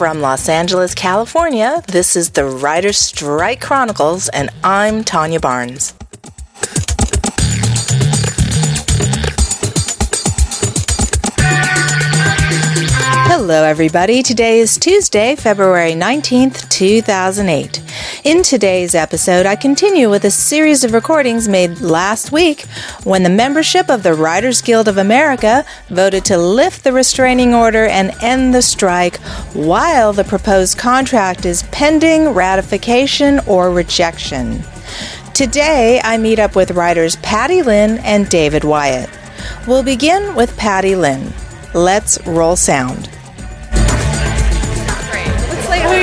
From Los Angeles, California, this is the Writers' Strike Chronicles, and I'm Tanya Barnes. Hello, everybody. Today is Tuesday, February 19th, 2008. In today's episode, I continue with a series of recordings made last week when the membership of the Writers Guild of America voted to lift the restraining order and end the strike while the proposed contract is pending ratification or rejection. Today, I meet up with writers Patty Lynn and David Wyatt. We'll begin with Patty Lynn. Let's roll sound.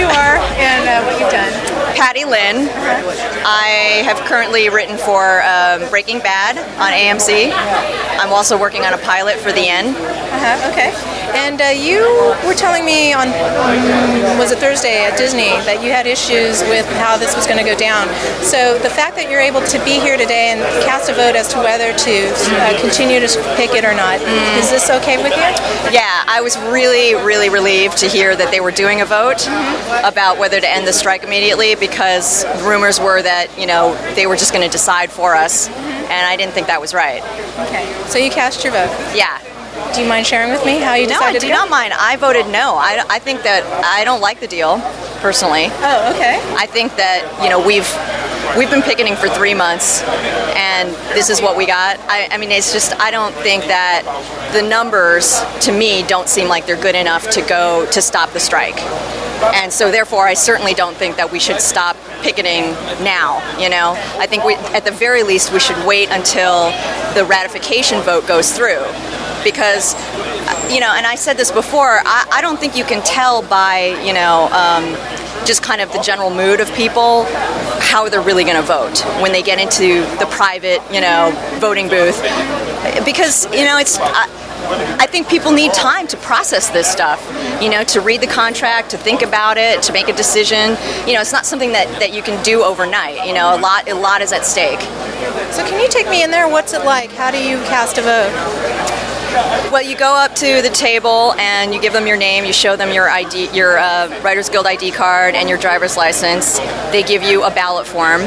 Let's say who you are and uh, what you've done. Patty Lynn. I have currently written for um, Breaking Bad on AMC. I'm also working on a pilot for The End. Uh-huh, okay. And uh, you were telling me on, um, was it Thursday at Disney, that you had issues with how this was going to go down. So the fact that you're able to be here today and cast a vote as to whether to uh, continue to picket or not, mm. is this okay with you? Yeah, I was really, really relieved to hear that they were doing a vote mm-hmm. about whether to end the strike immediately because rumors were that, you know, they were just going to decide for us, mm-hmm. and I didn't think that was right. Okay, so you cast your vote? Yeah. Do you mind sharing with me how you decided? No, I do not mind. I voted no. I, I think that I don't like the deal, personally. Oh, okay. I think that you know we've we've been picketing for three months, and this is what we got. I, I mean, it's just I don't think that the numbers to me don't seem like they're good enough to go to stop the strike. And so, therefore, I certainly don't think that we should stop picketing now. You know, I think we, at the very least, we should wait until the ratification vote goes through because you know and i said this before i, I don't think you can tell by you know um, just kind of the general mood of people how they're really going to vote when they get into the private you know voting booth because you know it's I, I think people need time to process this stuff, you know, to read the contract, to think about it, to make a decision. You know, it's not something that, that you can do overnight. You know, a lot a lot is at stake. So can you take me in there? What's it like? How do you cast a vote? Well, you go up to the table and you give them your name. You show them your ID, your uh, Writers Guild ID card, and your driver's license. They give you a ballot form.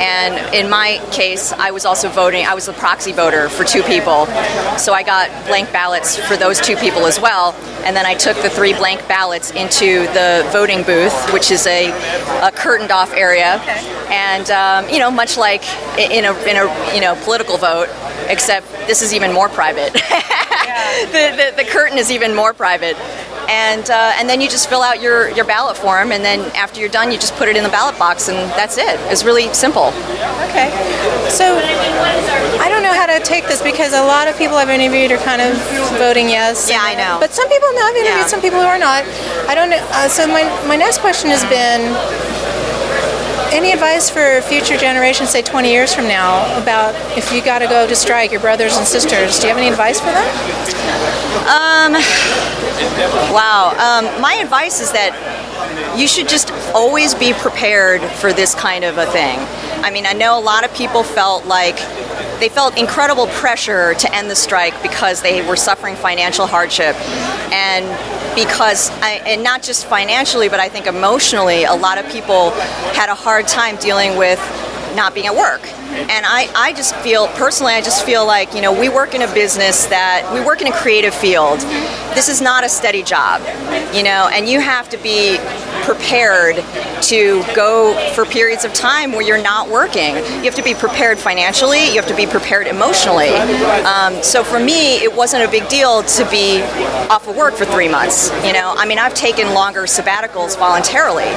And in my case, I was also voting. I was a proxy voter for two people, so I got blank ballots for those two people as well. And then I took the three blank ballots into the voting booth, which is a, a curtained off area. And um, you know, much like in a in a you know political vote, except this is even more private. the, the, the, curtain is even more private. And, uh, and then you just fill out your, your ballot form, and then after you're done, you just put it in the ballot box, and that's it. It's really simple. Okay. So I don't know how to take this because a lot of people I've interviewed are kind of voting yes. Yeah, I know. But some people I've interviewed yeah. some people who are not. I don't know. Uh, so my, my next question has been any advice for future generations, say 20 years from now, about if you got to go to strike, your brothers and sisters? Do you have any advice for them? Um, wow. Um, my advice is that you should just always be prepared for this kind of a thing. I mean, I know a lot of people felt like they felt incredible pressure to end the strike because they were suffering financial hardship and because I, and not just financially but i think emotionally a lot of people had a hard time dealing with not being at work and I, I just feel personally i just feel like you know we work in a business that we work in a creative field this is not a steady job you know and you have to be prepared to go for periods of time where you're not working. You have to be prepared financially, you have to be prepared emotionally. Um, so for me, it wasn't a big deal to be off of work for three months. You know, I mean, I've taken longer sabbaticals voluntarily.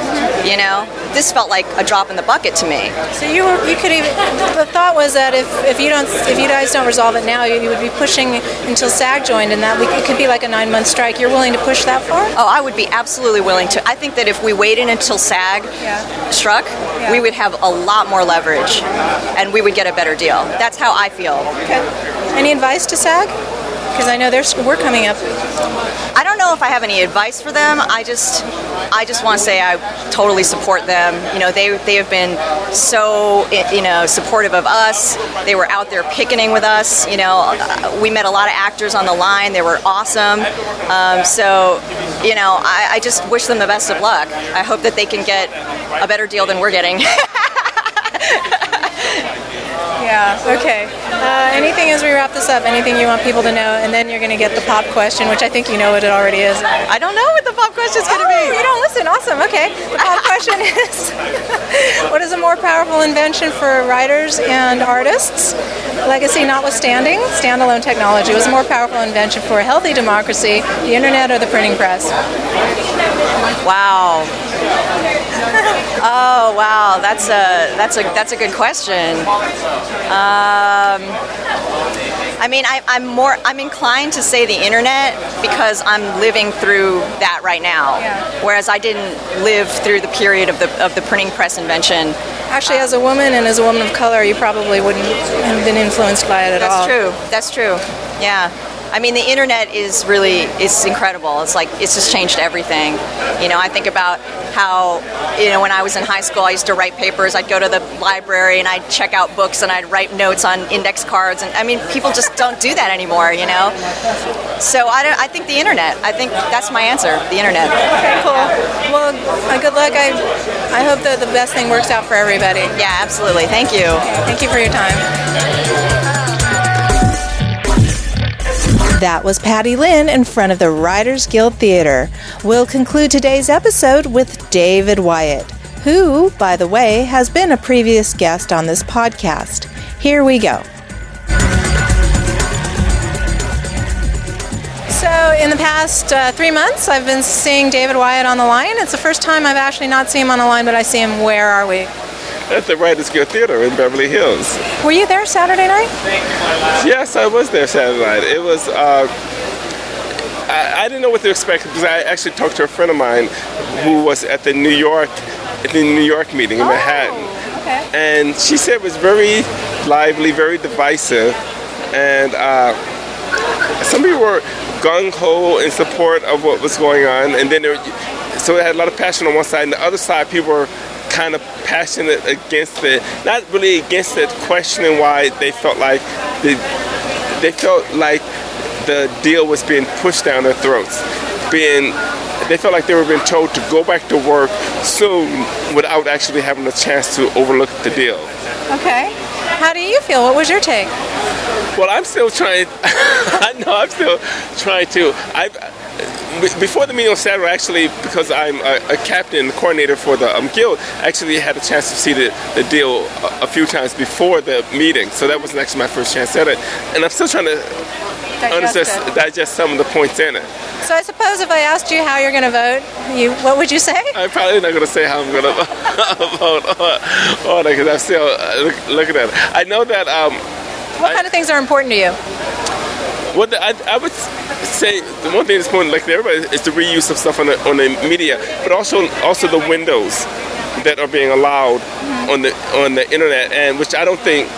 You know, this felt like a drop in the bucket to me. So you were, you could even the thought was that if, if you don't if you guys don't resolve it now, you, you would be pushing until SAG joined, and that we, it could be like a nine month strike. You're willing to push that far? Oh, I would be absolutely willing to. I think that if we waited until SAG yeah. struck, yeah. we would have a lot more leverage, and we would get a better deal. That's how I feel. Okay. Any advice to SAG? Because I know there's we're coming up. I don't know if I have any advice for them. I just I just want to say I totally support them. You know, they they have been so you know supportive of us. They were out there picketing with us. You know, we met a lot of actors on the line. They were awesome. Um, so you know, I, I just wish them the best of luck. I hope that they can get a better deal than we're getting. Yeah, okay. Uh, anything as we wrap this up, anything you want people to know, and then you're going to get the pop question, which I think you know what it already is. I don't know what the pop question is going to Oh, be. you don't listen. Awesome. Okay. The pop question is What is a more powerful invention for writers and artists? Legacy notwithstanding, standalone technology was a more powerful invention for a healthy democracy, the internet or the printing press? Wow. Oh wow, that's a that's a that's a good question. Um, I mean, I, I'm more I'm inclined to say the internet because I'm living through that right now, Yeah. whereas I didn't live through the period of the of the printing press invention. Actually, as a woman and as a woman of color, you probably wouldn't have been influenced by it at all. That's true. That's true. Yeah. I mean, the internet is really it's incredible. It's like it's just changed everything. You know, I think about how you know when I was in high school, I used to write papers. I'd go to the library and I'd check out books and I'd write notes on index cards. And I mean, people just don't do that anymore. You know. So I don't. I think the internet. I think that's my answer. The internet. Okay, cool. Well, uh, good luck. I, I hope that the best thing works out for everybody. Yeah, absolutely. Thank you. Thank you for your time. That was Patty Lynn in front of the Writers Guild Theater. We'll conclude today's episode with David Wyatt, who, by the way, has been a previous guest on this podcast. Here we go. So, in the past uh, three months, I've been seeing David Wyatt on the line. It's the first time I've actually not seen him on the line, but I see him. Where are we? At the Writers Guild Theater in Beverly Hills. Were you there Saturday night? Yes, I was there Saturday night. It was. Uh, I, I didn't know what to expect because I actually talked to a friend of mine who was at the New York, at the New York meeting in Manhattan, okay. and she said it was very lively, very divisive, and uh, some people were gung ho in support of what was going on, and then there, so it had a lot of passion on one side, and the other side, people were kind of passionate against it, not really against it, questioning why they felt like they, they felt like the deal was being pushed down their throats, being they felt like they were being told to go back to work soon without actually having a chance to overlook the deal. Okay. How do you feel? What was your take? Well, I'm still trying. I know I'm still trying to. I before the meeting on Saturday, actually, because I'm a, a captain, coordinator for the um, guild, actually had a chance to see the, the deal a, a, few times before the meeting. So that wasn't actually my first chance at it, and I'm still trying to digest, digest some of the points in it. So I suppose if I asked you how you're going to vote, you what would you say? I'm probably not going to say how I'm going to vote on, it because I'm still uh, look, looking at it. I know that. Um, what kind of things are important to you? Well, I, I, would say the one thing that's important, like everybody, is the reuse of stuff on the, on the media, but also also the windows that are being allowed mm-hmm. on the on the internet, and which I don't think.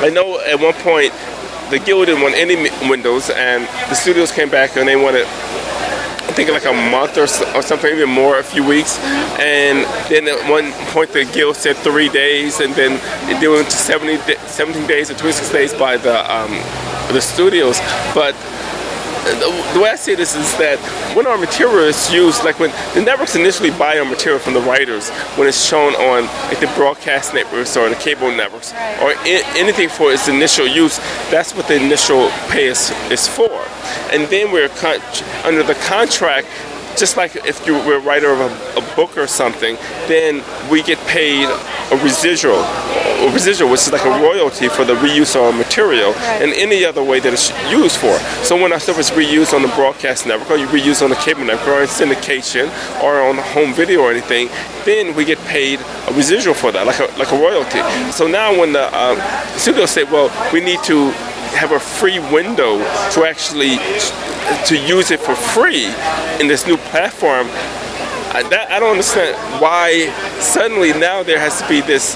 I know at one point the guild didn't want any windows, and the studios came back and they wanted. I think like a month or, or something, even more, a few weeks. And then at one point the guild said three days, and then it went to 70, 17 days or 26 days by the um, the studios. But the, way I see this is that when our material is used, like when the networks initially buy our material from the writers, when it's shown on like the broadcast networks or the cable networks or I- anything for its initial use, that's what the initial pay is, is for. And then we're con- under the contract just like if you were a writer of a, a, book or something, then we get paid a residual, a residual, which is like a royalty for the reuse of our material, right. and any other way that it's used for. So when our stuff is reused on the broadcast network, or you reuse on the cable network, or in syndication, or on home video or anything, then we get paid a residual for that, like a like a royalty. So now when the um, studio say, well, we need to have a free window to actually to use it for free in this new platform. I, that, I don't understand why suddenly now there has to be this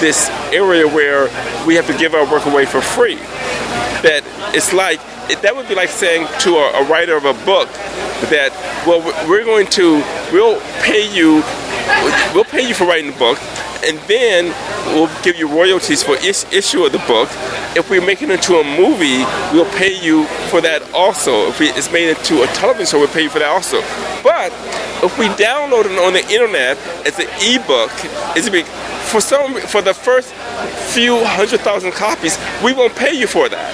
this area where we have to give our work away for free. That it's like that would be like saying to a, a writer of a book that well we're going to we'll pay you we'll pay you for writing the book and then we'll give you royalties for is, issue of the book if we make it into a movie, we'll pay you for that also. If we, it's made into a television show, we'll pay you for that also. But if we download it on the internet as an ebook, it's big, for some for the first few hundred thousand copies, we won't pay you for that.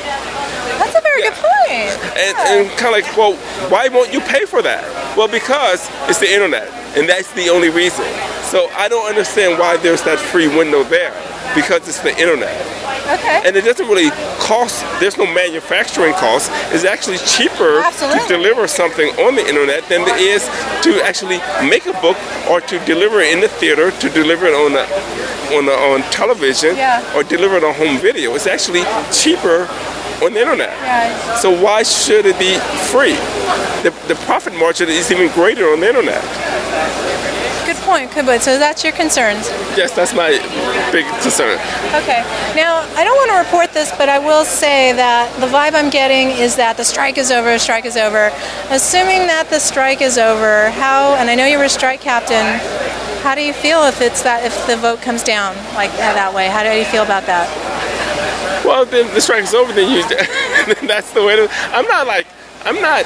That's a very good point. And, and kind of like, well, why won't you pay for that? Well, because it's the internet, and that's the only reason. So I don't understand why there's that free window there, because it's the internet. Okay. And it doesn't really cost, there's no manufacturing cost. It's actually cheaper Absolutely. to deliver something on the internet than it is to actually make a book or to deliver it in the theater, to deliver it on the, on, the, on television, Yeah. or deliver it on home video. It's actually cheaper on the internet. Yeah. So why should it be free? The, the profit margin is even greater on the internet. Point. So that's your concerns. Yes, that's my big concern. Okay. Now, I don't want to report this, but I will say that the vibe I'm getting is that the strike is over, strike is over. Assuming that the strike is over, how, and I know you were a strike captain, how do you feel if it's that, if the vote comes down like that way? How do you feel about that? Well, then the strike is over. Then you, that's the way to. I'm not like I'm not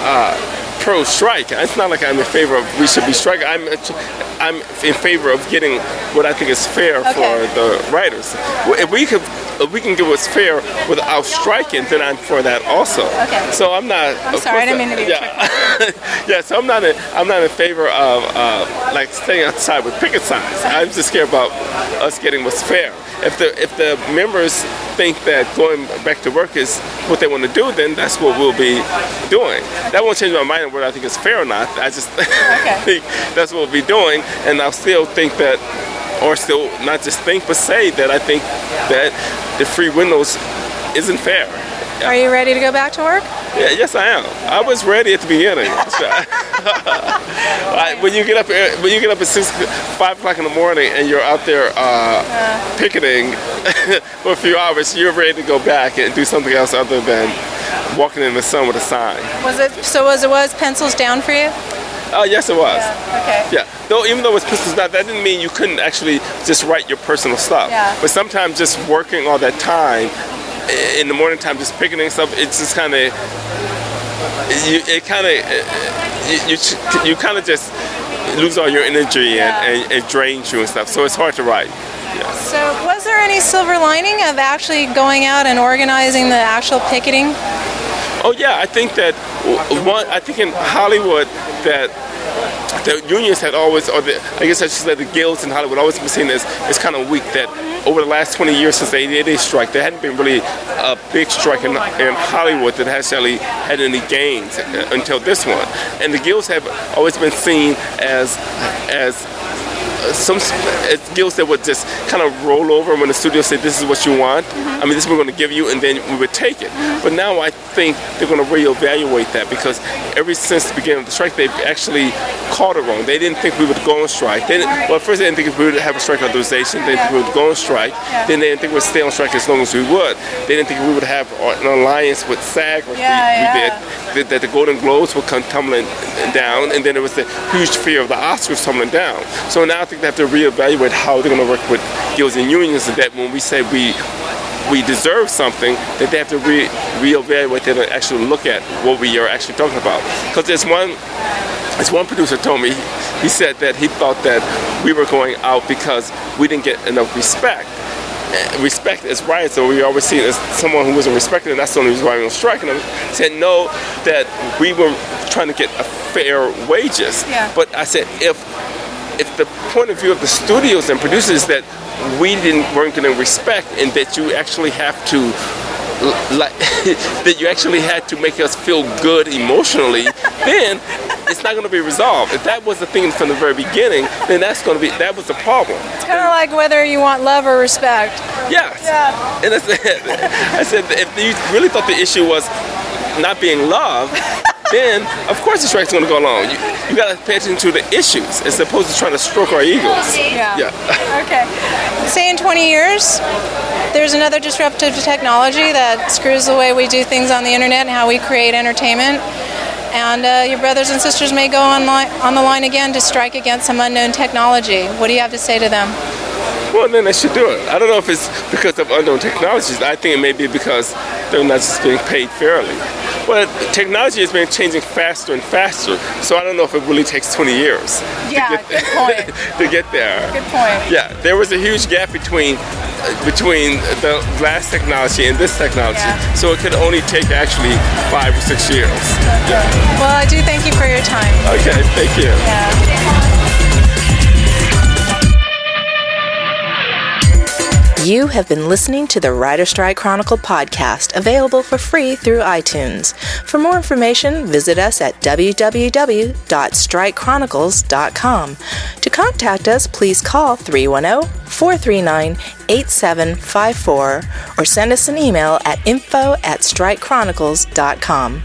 uh, pro strike. It's not like I'm in favor of we should be striking. I'm I'm in favor of getting what I think is fair Okay. for the writers. If we could. If we can get what's fair without striking, then I'm for that also. Okay. So I'm not. I'm sorry, I didn't mean to be yeah. yeah. So I'm not. In, I'm not in favor of uh, like staying outside with picket signs. I'm just care about us getting what's fair. If the if the members think that going back to work is what they want to do, then that's what we'll be doing. That won't change my mind on whether I think it's fair or not. I just think that's what we'll be doing, and I'll still think that, or still not just think, but say that I think that the free windows isn't fair. Are you ready to go back to work? Yeah, yes, I am. I was ready at the beginning. When you get up, uh, when you get up at six, five o'clock in the morning, and you're out there uh, picketing for a few hours, you're ready to go back and do something else other than walking in the sun with a sign. Was it so? Was it was pencils down for you? Oh, yes, it was. Okay. Yeah. Though even though it was pistols not, that didn't mean you couldn't actually just write your personal stuff. Yeah. But sometimes just working all that time in the morning time, just picketing stuff, it's just kind of you. It kind of you you, you kind of just lose all your energy Yeah. and, and it drains you and stuff. So it's hard to write. So, was there any silver lining of actually going out and organizing the actual picketing? Oh yeah, I think that one. I think in Hollywood that the unions had always, or the, I guess I should say the guilds in Hollywood always been seen as, as kind of weak. That over the last 20 years since the 88 strike, there hadn't been really a big strike in, in Hollywood that has actually had any gains uh, until this one. And the guilds have always been seen as as some as guilds uh, that would just kind of roll over when the studio said this is what you want. Mm-hmm. I mean, this is what we're going to give you, and then we would take it. Mm-hmm. But now I think they're going to reevaluate that because ever since the beginning of the strike, they've actually called it wrong. They didn't think we would go on strike. They well, at first they didn't think we would have a strike authorization. They didn't think we would go on strike. Then they didn't think we'd stay on strike as long as we would. They didn't think we would have an alliance with SAG like Yeah, we, we yeah. did that, that the Golden Globes would come tumbling down, and then there was the huge fear of the Oscars tumbling down. So now think they have to reevaluate how they're going to work with guilds and unions, that when we say we we deserve something, that they have to re reevaluate that and actually look at what we are actually talking about. Because there's one as one producer told me, he said that he thought that we were going out because we didn't get enough respect. Respect is right, so we always see it as someone who wasn't respected, and that's the only reason why we were striking them. Said no, that we were trying to get a fair wages. Yeah. But I said if if the point of view of the studios and producers is that we didn't weren't getting respect, and that you actually have to like that you actually had to make us feel good emotionally, then it's not going to be resolved. If that was the thing from the very beginning, then that's going to be that was the problem. It's kind of like whether you want love or respect. Yes. Yeah. And I said, I said, if you really thought the issue was not being loved, then of course the strike's going to go along. You, you got to pay attention to the issues as opposed to trying to stroke our egos. Yeah. Yeah. Okay. Say in 20 years, there's another disruptive technology that screws the way we do things on the internet and how we create entertainment. And uh, your brothers and sisters may go on, li- on the line again to strike against some unknown technology. What do you have to say to them? Well, then they should do it. I don't know if it's because of unknown technologies. I think it may be because they're not just being paid fairly. Well, technology has been changing faster and faster, so I don't know if it really takes 20 years Yeah, to, get good point. to get there. Good point. Yeah, there was a huge gap between uh, between the last technology and this technology, Yeah. so it could only take actually five or six years. Well, I do thank you for your time. Okay, thank you. You have been listening to the Writer Strike Chronicle podcast, available for free through iTunes. For more information, visit us at www.strikechronicles.com. To contact us, please call 310 439 8754 or send us an email at info at strikechronicles.com.